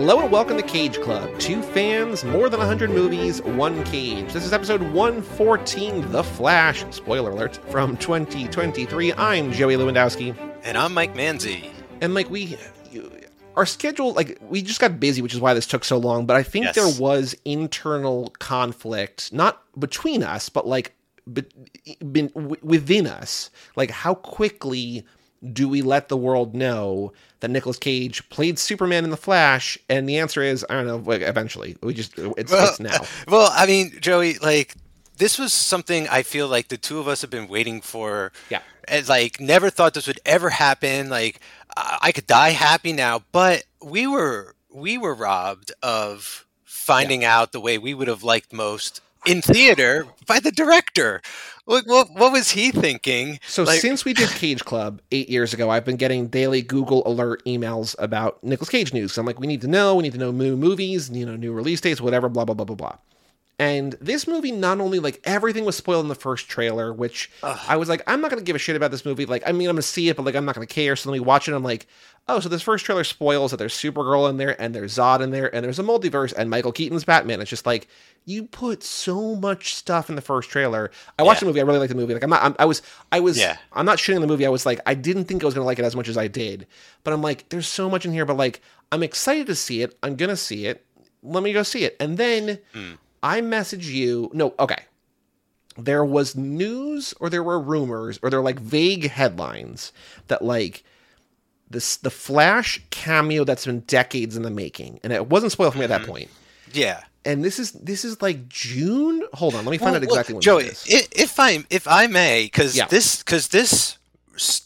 Hello and welcome to Cage Club. Two fans, more than 100 movies, one cage. This is episode 114, The Flash. Spoiler alert from 2023. I'm Joey Lewandowski. And I'm Mike Manzi. And like we our schedule like we just got busy, which is why this took so long, but I think Yes. there was internal conflict not between us, but like been, within us. Like how quickly do we let the world know that Nicolas Cage played Superman in The Flash? And the answer is, I don't know. like, Eventually, we just it's, it's now. Well, I mean, Joey, like this was something I feel like the two of us have been waiting for. Yeah. And like never thought this would ever happen. Like I, I could die happy now, but we were we were robbed of finding out the way we would have liked most in theater by the director. Like, what what was he thinking? So Like- since we did Cage Club eight years ago, I've been getting daily Google alert emails about Nicolas Cage news. So I'm like, we need to know, we need to know new movies, you know, new release dates, whatever, blah blah blah blah blah. And this movie, not only like everything was spoiled in the first trailer, which I was like, I'm not gonna give a shit about this movie. Like, I mean, I'm gonna see it, but like, I'm not gonna care. So then we watch it. I'm like, oh, so this first trailer spoils that there's Supergirl in there, and there's Zod in there, and there's a multiverse, and Michael Keaton's Batman. It's just like you put so much stuff in the first trailer. I watched Yeah. the movie. I really liked the movie. Like, I'm not. I'm, I was. I was. Yeah. I'm not shitting on the movie. I was like, I didn't think I was gonna like it as much as I did. But I'm like, there's so much in here. But like, I'm excited to see it. I'm gonna see it. Let me go see it. And then mm. I message you. No, okay. There was news, or there were rumors, or there were like vague headlines that like this the Flash cameo that's been decades in the making, and it wasn't spoiled for me at that mm-hmm. point. Yeah. And this is this is like June. Hold on, let me find out exactly well, when Joey, this is. i- if I if I may, because Yeah. this because this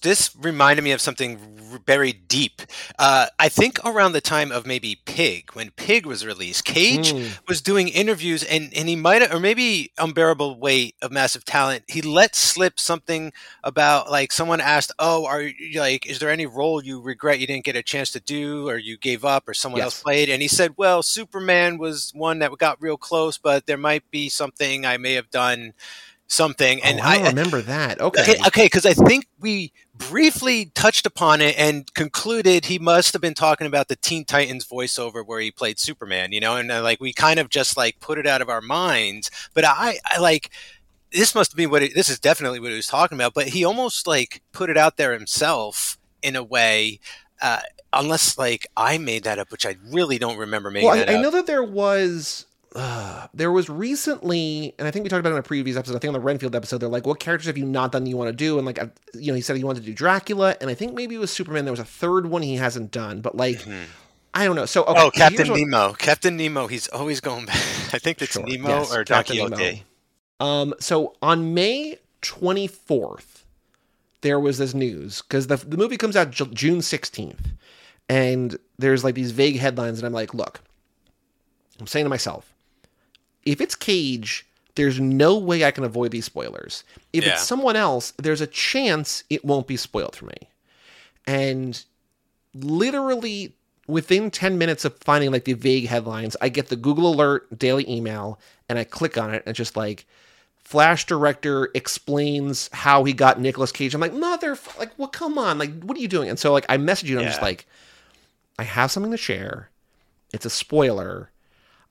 this reminded me of something very deep. Uh, I think around the time of maybe Pig, when Pig was released, Cage Mm. was doing interviews, and and he might have, or maybe Unbearable Weight of Massive Talent. He let slip something about like someone asked, "Oh, are you like, is there any role you regret you didn't get a chance to do, or you gave up, or someone else played?" And he said, "Well, Superman was one that got real close, but there might be something I may have done." Something, and oh, I, I, remember that. Okay. Okay, because I think we briefly touched upon it and concluded he must have been talking about the Teen Titans voiceover where he played Superman, you know, and uh, like we kind of just like put it out of our minds. But I, I like this must be what it, this is definitely what he was talking about. But he almost like put it out there himself in a way. Uh, unless like I made that up, which I really don't remember making well, that I, I know that there was. Uh, there was recently, and I think we talked about it in a previous episode. I think on the Renfield episode, they're like, "What characters have you not done that you want to do?" And like, uh, you know, he said he wanted to do Dracula, and I think maybe it was Superman. There was a third one he hasn't done, but like, I don't know. So, okay, Oh, Captain what- Nemo! Captain Nemo! He's always going back. I think it's Sure, Nemo yes, or Don Nemo. Quixote. Um, so on May 24th, there was this news because the, the movie comes out Ju- June 16th, and there's like these vague headlines, and I'm like, look, I'm saying to myself, if it's Cage, there's no way I can avoid these spoilers. If Yeah. it's someone else, there's a chance it won't be spoiled for me. And literally within 10 minutes of finding like the vague headlines, I get the Google alert daily email and I click on it and it's just like Flash director explains how he got Nicolas Cage. I'm like, mother, like, what? Come on, like, what are you doing? And so, like, I message you, and I'm just like, I have something to share. It's a spoiler.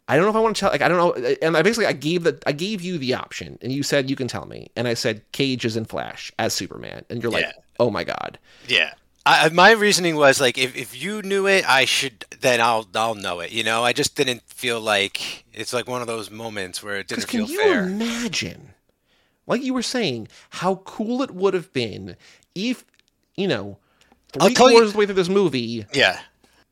I don't know if I want to tell. Like, I don't know. Uh, and I basically, I gave the, I gave you the option, and you said you can tell me. And I said Cage is in Flash as Superman, and you're like, Yeah. oh my god. Yeah. I, my reasoning was like, if, if you knew it, I should. Then I'll I'll know it. You know, I just didn't feel like it's like one of those moments where it didn't feel fair. can you imagine, like you were saying, how cool it would have been if, you know, I'll three tell you- quarters of the way through this movie, yeah.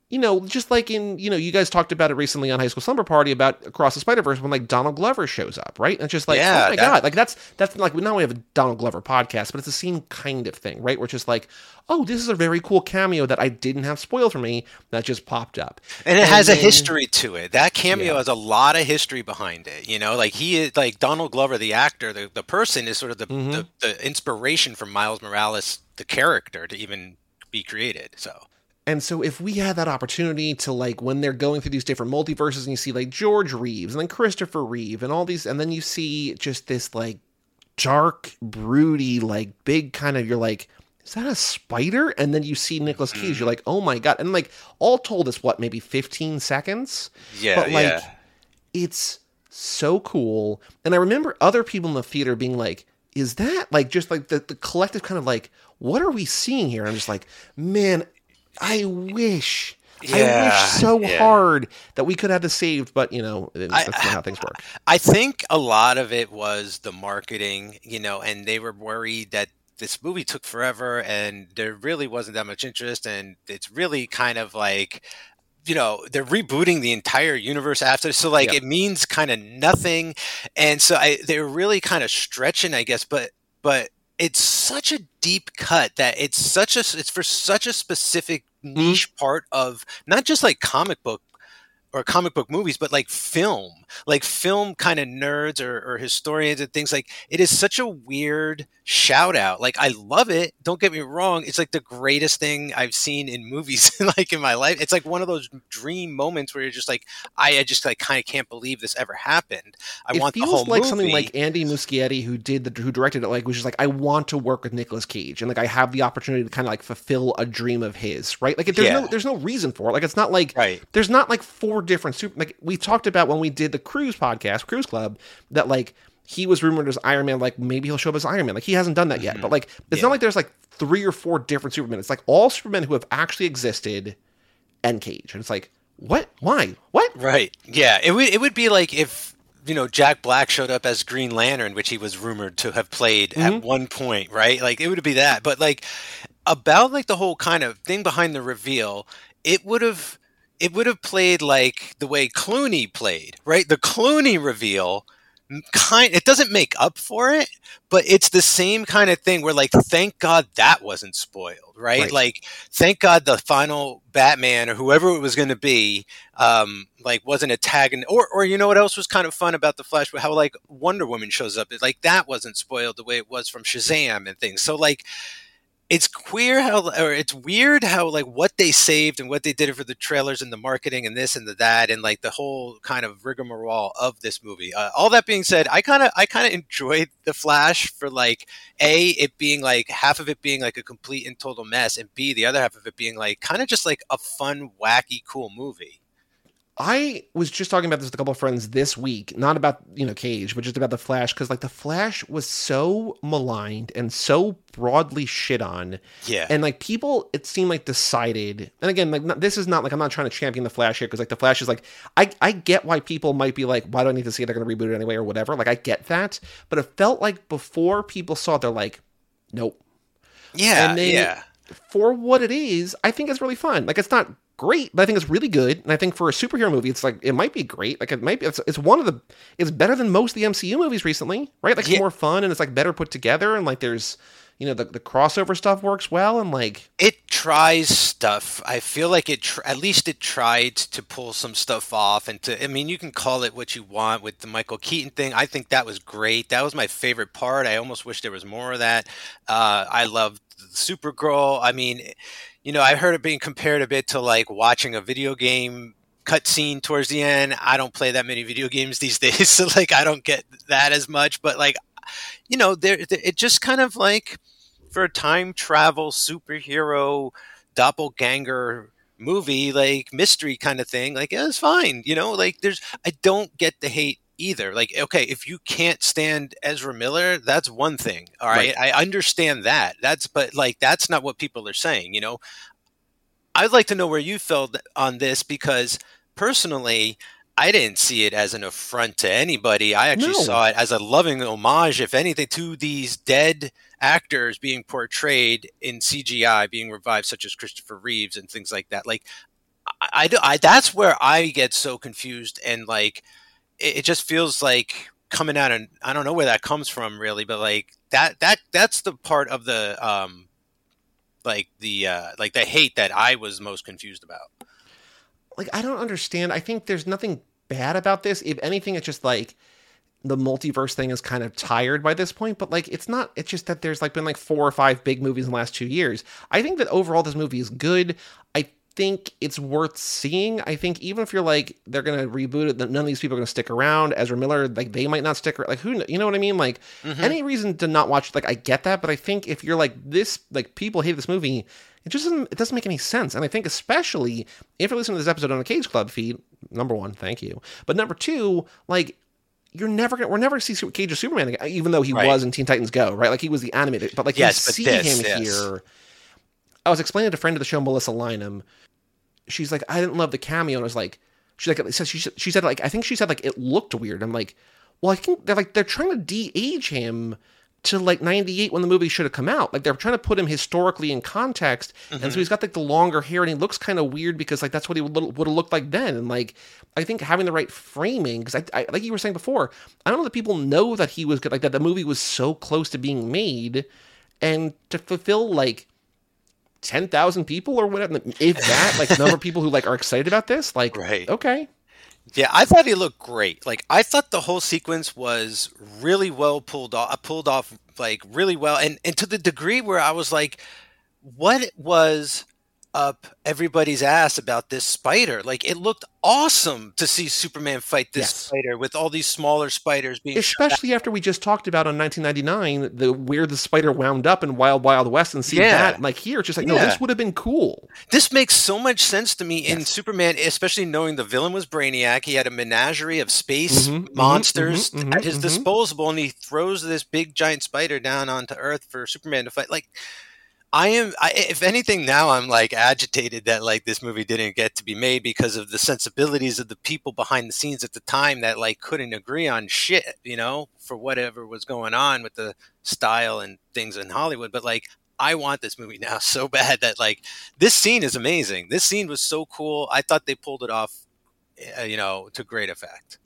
You know, just like in, you know, you guys talked about it recently on High School Slumber Party about Across the Spider Verse when like Donald Glover shows up, right? And it's just like, Yeah, oh my that- god, like that's that's like now we have a Donald Glover podcast, but it's the same kind of thing, right? Where it's just like, oh, this is a very cool cameo that I didn't have spoiled for me that just popped up, And it has then- a history to it. That cameo Yeah. has a lot of history behind it. You know, like he is like Donald Glover, the actor, the, the person is sort of the, Mm-hmm. the the inspiration for Miles Morales, the character, to even be created. So And so if we had that opportunity to like when they're going through these different multiverses and you see like George Reeves and then Christopher Reeve and all these and then you see just this like dark, broody, like big kind of you're like is that a spider? And then you see Nicolas Cage, you're mm-hmm. like, oh my god! And like all told, it's what maybe 15 seconds. Yeah, but like yeah. it's so cool and i remember other people in the theater being like is that like just like the, the collective kind of like what are we seeing here i'm just like man i wish i wish so yeah. hard that we could have this saved but you know that's I- not how things work I think a lot of it was the marketing, you know, and they were worried that this movie took forever and there really wasn't that much interest and it's really kind of like you know they're rebooting the entire universe after so like Yep. it means kind of nothing and so I they're really kind of stretching I guess but but it's such a deep cut that it's such a it's for such a specific niche part of not just like comic book or comic book movies, but like film, like film kind of nerds or, or historians and things like it is such a weird shout out. Like I love it. Don't get me wrong. It's like the greatest thing I've seen in movies like in my life. It's like one of those dream moments where you're just like, I, I just like kind of can't believe this ever happened. I it want feels the whole like movie. something like Andy Muschietti, who did the who directed it, like was just like I want to work with Nicolas Cage, and like I have the opportunity to kind of like fulfill a dream of his, right? Like there's Yeah. no there's no reason for it. Like it's not like right. there's not like four different super like we talked about when we did the cruise podcast cruise club that like he was rumored as iron man like maybe he'll show up as iron man like he hasn't done that yet Mhm. but like it's Yeah. not like there's like three or four different supermen it's like all supermen who have actually existed and cage and it's like what why what Right. Yeah. It would it would be like if you know Jack Black showed up as Green Lantern, which he was rumored to have played Mhm. at one point, right? Like it would be that. But like about like the whole kind of thing behind the reveal, it would have it would have played like the way Clooney played, right? The Clooney reveal kind it doesn't make up for it, but it's the same kind of thing where like thank God that wasn't spoiled, right? Right. Like thank God the final Batman or whoever it was going to be um like wasn't a tag and or or you know what else was kind of fun about the flash how like wonder woman shows up like that wasn't spoiled the way it was from shazam and things so like it's queer how or it's weird how like what they saved and what they did for the trailers and the marketing and this and the that and like the whole kind of rigmarole of this movie. Uh, all that being said i kind of i kind of enjoyed the flash for like a it being like half of it being like a complete and total mess and b the other half of it being like kind of just like a fun wacky cool movie I was just talking about this with a couple of friends this week, not about, you know, Cage, but just about The Flash, because like The Flash was so maligned and so broadly shit on. yeah And like people, it seemed like decided, and again, like not, this is not like I'm not trying to champion the Flash here because like the Flash is like I I get why people might be like, why do I need to see it? They're going to reboot it anyway or whatever. Like I get that, but it felt like before people saw it, they're like, nope. yeah and then- yeah For what it is, I think it's really fun. Like it's not great, but I think it's really good. And I think for a superhero movie, it's like it might be great. Like it might be. It's, it's one of the. It's better than most of the MCU movies recently, right? Like it's more fun and it's like better put together and like there's. You know the, the crossover stuff works well and like it tries stuff. I feel like it, tr- at least it tried to pull some stuff off. And to, I mean, you can call it what you want with the Michael Keaton thing. I think that was great. That was my favorite part. I almost wish there was more of that. Uh, I loved Supergirl. I mean, you know, I heard it being compared a bit to like watching a video game cutscene towards the end. I don't play that many video games these days, so like I don't get that as much. But like, you know, there it just kind of like for a time travel superhero doppelganger movie like mystery kind of thing like yeah, it's fine you know like there's i don't get the hate either like okay if you can't stand ezra miller that's one thing all right, i understand that that's but like that's not what people are saying you know i'd like to know where you felt on this because personally I didn't see it as an affront to anybody. I actually No. saw it as a loving homage, if anything, to these dead actors being portrayed in CGI, being revived, such as Christopher Reeves and things like that. Like, I, I, do- I- that's where I get so confused, and like, it, it just feels like coming out, and I don't know where that comes from, really, but like that that that's the part of the um, like the uh, like the hate that I was most confused about. like I don't understand. I think there's nothing bad about this. If anything, it's just like the multiverse thing is kind of tired by this point, but like it's not it's just that there's like been like four or five big movies in the last two years. I think that overall this movie is good. I think it's worth seeing. I think even if you're like they're gonna reboot it, none of these people are gonna stick around. Ezra Miller, like they might not stick around. Like who, you know what I mean? Like mm-hmm. any reason to not watch? Like I get that, but I think if you're like this, like people hate this movie, it just doesn't. It doesn't make any sense. And I think especially if you're listening to this episode on a Cage Club feed, number one, thank you. But number two, like you're never gonna we're never gonna see Cage of Superman again, even though he right. was in Teen Titans Go, right? Like he was the animated, but like yes, you see this, him yes. here. I was explaining to a friend of the show, Melissa Lynham. She's like, I didn't love the cameo, and I was like, she's like, she, she said like, I think she said like it looked weird. I'm like, well, I think they're like they're trying to de-age him to like 98 when the movie should have come out. Like they're trying to put him historically in context. Mm-hmm. And so mm-hmm. he's got like the longer hair and he looks kind of weird because like that's what he would, would have looked like then. And like, I think having the right framing, because I, I, like you were saying before, I don't know that people know that he was good, like that the movie was so close to being made and to fulfill like 10,000 people or whatever, if that, like number of people who like are excited about this, like, right. okay. Yeah, I thought he looked great. Like I thought the whole sequence was really well pulled off, pulled off like really well, and and to the degree where I was like, what was up everybody's ass about this spider. Like it looked awesome to see Superman fight this yes. spider with all these smaller spiders being especially after we just talked about on 1999 the where the spider wound up in Wild Wild West and see yeah. that like here it's just like yeah. no this would have been cool. This makes so much sense to me yes. in Superman especially knowing the villain was Brainiac. He had a menagerie of space mm-hmm, mm-hmm monsters mm-hmm, at his mm-hmm. disposal and he throws this big giant spider down onto Earth for Superman to fight like I am, I, if anything, now I'm like agitated that like this movie didn't get to be made because of the sensibilities of the people behind the scenes at the time that like couldn't agree on shit, you know, for whatever was going on with the style and things in Hollywood. But like, I want this movie now so bad that like this scene is amazing. This scene was so cool. I thought they pulled it off, uh, you know, to great effect.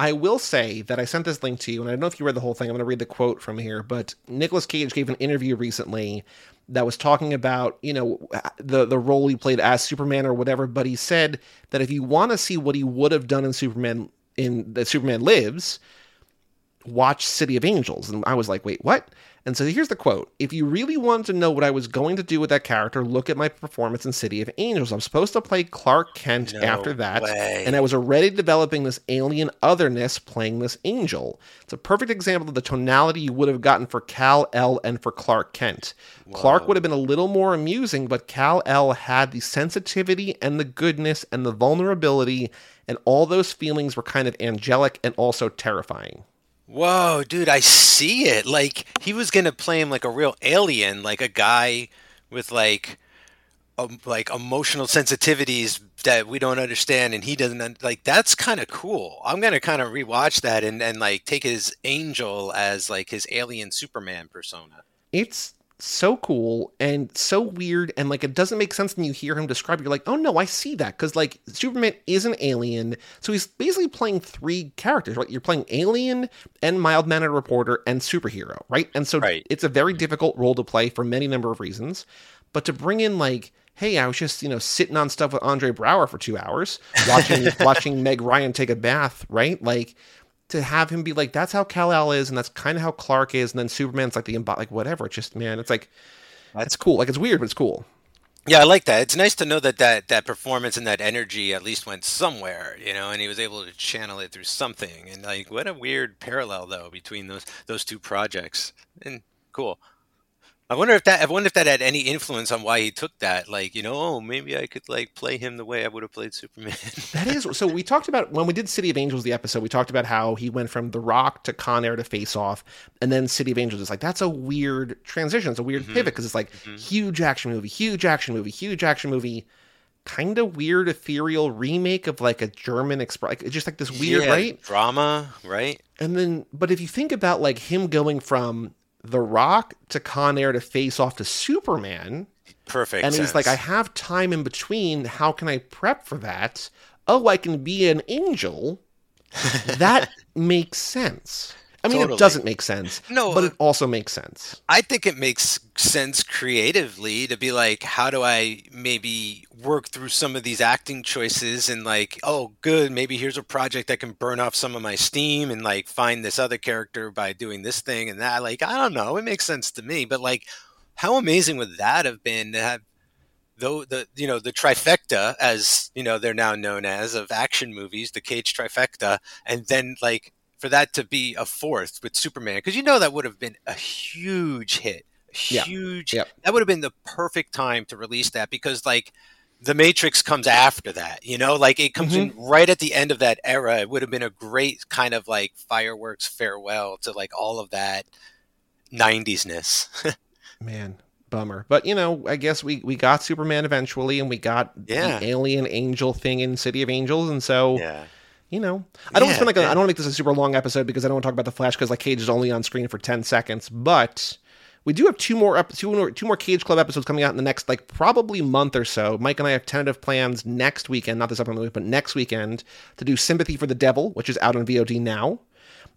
I will say that I sent this link to you, and I don't know if you read the whole thing. I'm going to read the quote from here, but Nicolas Cage gave an interview recently that was talking about you know the the role he played as Superman or whatever. But he said that if you want to see what he would have done in Superman in that Superman Lives, watch City of Angels. And I was like, wait, what? And so here's the quote If you really wanted to know what I was going to do with that character, look at my performance in City of Angels. I'm supposed to play Clark Kent no after that. Way. And I was already developing this alien otherness playing this angel. It's a perfect example of the tonality you would have gotten for Kal-El and for Clark Kent. Whoa. Clark would have been a little more amusing, but Kal-El had the sensitivity and the goodness and the vulnerability, and all those feelings were kind of angelic and also terrifying. Whoa, dude, I see it. Like he was gonna play him like a real alien, like a guy with like um, like emotional sensitivities that we don't understand and he doesn't like that's kind of cool i'm gonna kind of rewatch that and, and like take his angel as like his alien superman persona it's so cool and so weird and like it doesn't make sense when you hear him describe it. You're like, oh no, I see that because like Superman is an alien, so he's basically playing three characters, right? You're playing alien and mild mannered reporter and superhero, right? And so right. it's a very difficult role to play for many number of reasons, but to bring in like hey, I was just, you know, sitting on stuff with Andre Braugher for two hours, watching watching Meg Ryan take a bath, right? Like to have him be like, that's how Kal El is, and that's kind of how Clark is, and then Superman's like the like whatever. It's just man, it's like that's cool. Like it's weird, but it's cool. Yeah, I like that. It's nice to know that that that performance and that energy at least went somewhere, you know, and he was able to channel it through something. And like, what a weird parallel though between those those two projects. And cool. I wonder if that I wonder if that had any influence on why he took that. Like, you know, oh, maybe I could like play him the way I would have played Superman. that is so. We talked about when we did City of Angels, the episode. We talked about how he went from The Rock to Con Air to Face Off, and then City of Angels. It's like that's a weird transition. It's a weird mm-hmm. pivot because it's like mm-hmm. huge action movie, huge action movie, huge action movie. Kind of weird, ethereal remake of like a German express. Like, just like this weird, yeah, right? Drama, right? And then, but if you think about like him going from the Rock to Con Air to face off to Superman. Perfect. And sense. he's like, I have time in between. How can I prep for that? Oh, I can be an angel. that makes sense. I mean, totally. it doesn't make sense. No, but it uh, also makes sense. I think it makes sense creatively to be like, how do I maybe work through some of these acting choices and like, oh, good, maybe here's a project that can burn off some of my steam and like find this other character by doing this thing and that. Like, I don't know, it makes sense to me. But like, how amazing would that have been to have though the you know the trifecta as you know they're now known as of action movies the cage trifecta and then like for that to be a fourth with superman because you know that would have been a huge hit Yeah. huge Yep. that would have been the perfect time to release that because like the matrix comes after that you know like it comes in mm-hmm. right at the end of that era it would have been a great kind of like fireworks farewell to like all of that 90s-ness Man, bummer. But you know, I guess we we got Superman eventually, and we got Yeah. the alien angel thing in City of Angels, and so yeah you know, I don't Yeah, spend like a, yeah. I don't want to make this a super long episode because I don't want to talk about the Flash because like Cage is only on screen for ten seconds, but. We do have two more ep- two more two more Cage Club episodes coming out in the next like probably month or so. Mike and I have tentative plans next weekend, not this upcoming week, but next weekend to do Sympathy for the Devil, which is out on VOD now.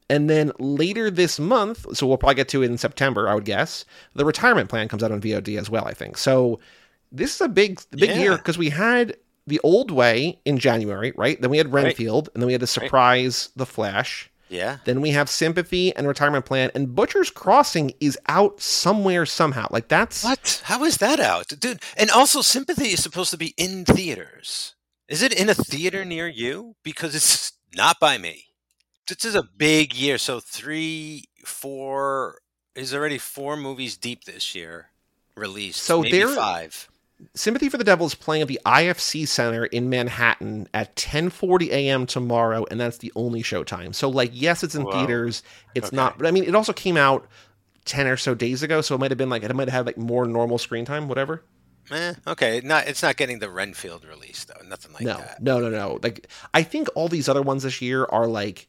And then later this month, so we'll probably get to it in September, I would guess. The retirement plan comes out on VOD as well, I think. So this is a big, big Yeah. year because we had the old way in January, right? Then we had Right. Renfield, and then we had the surprise, The Flash. yeah Then we have Sympathy and Retirement Plan, and Butcher's Crossing is out somewhere somehow. Like that's What? How is that out, dude? And also, Sympathy is supposed to be in theaters. Is it in a theater near you? Because it's not by me. This is a big year. So three, four is already four movies deep this year released. So maybe there- five. Sympathy for the Devil is playing at the IFC Center in Manhattan at 10:40 a.m. tomorrow, and that's the only showtime. So, like, yes, it's in Wow. theaters. It's Okay. not, but I mean, it also came out 10 or so days ago, so it might have been like it might have had like more normal screen time, whatever. Eh, okay, not it's not getting the Renfield release though. Nothing like no, that. no, no, no. no. Like, I think all these other ones this year are like.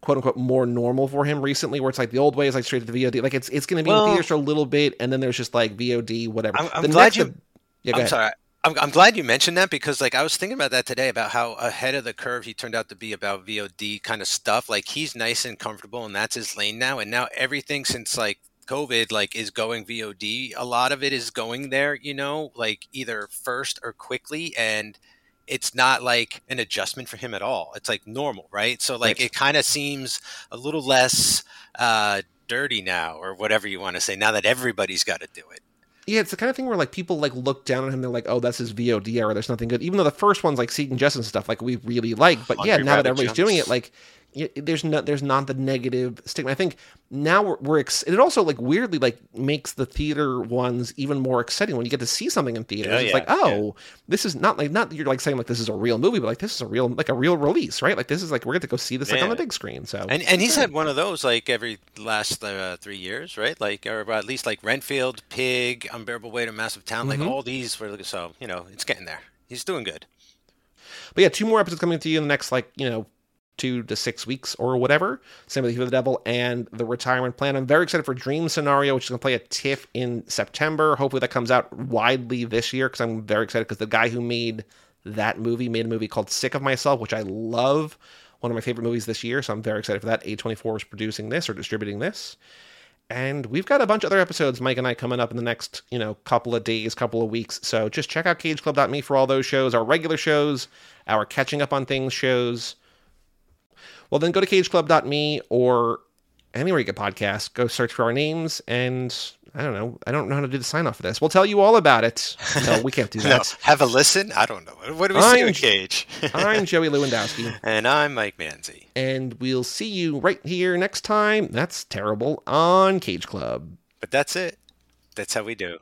"quote unquote" more normal for him recently, where it's like the old way is like straight to the VOD. Like it's it's going to be Well- in theaters for a little bit, and then there's just like VOD, whatever. I'm- I'm The glad you- Yeah, I'm ahead. sorry. I'm, I'm glad you mentioned that because, like, I was thinking about that today about how ahead of the curve he turned out to be about VOD kind of stuff. Like, he's nice and comfortable, and that's his lane now. And now everything since like COVID, like, is going VOD. A lot of it is going there, you know, like either first or quickly, and it's not like an adjustment for him at all. It's like normal, right? So, like, Right. it kind of seems a little less uh, dirty now, or whatever you want to say. Now that everybody's got to do it. Yeah, it's the kind of thing where like people like look down on him. They're like, "Oh, that's his VOD era. There's nothing good." Even though the first one's like and Justice and stuff, like we really like. But yeah, now that everybody's doing it, like there's not there's not the negative stigma. I think now we're, we're ex- it also like weirdly like makes the theater ones even more exciting when you get to see something in theaters. Yeah, it's yeah, like, oh, this is not like not you're like saying like this is a real movie, but like this is a real like a real release, right? Like this is like we're going to go see this like on the big screen. So And and he's had one of those like every last uh, three years, right? Like or at least like Renfield, Pig, Unbearable Weight of Massive Town, Mhm. like all these were so you know it's getting there. He's doing good. But yeah, two more episodes coming to you in the next like you know two to six weeks or whatever. Sympathy for the Devil and the Retirement Plan. I'm very excited for Dream Scenario, which is going to play at TIFF in September. Hopefully that comes out widely this year because I'm very excited because the guy who made that movie made a movie called Sick of Myself, which I love. One of my favorite movies this year, so I'm very excited for that. A24 is producing this or distributing this. And we've got a bunch of other episodes, Mike and I, coming up in the next, you know, couple of days, couple of weeks. So just check out cageclub.me for all those shows, our regular shows, our catching up on things shows. Well, then go to cageclub.me or anywhere you get podcasts. Go search for our names, and I don't know. I don't know how to do the sign off for this. We'll tell you all about it. No, we can't do No, that. have a listen. I don't know. What do we say I'm- in Cage? I'm Joey Lewandowski, and I'm Mike Manzi. and we'll see you right here next time. That's terrible on Cage Club. But that's it. That's how we do.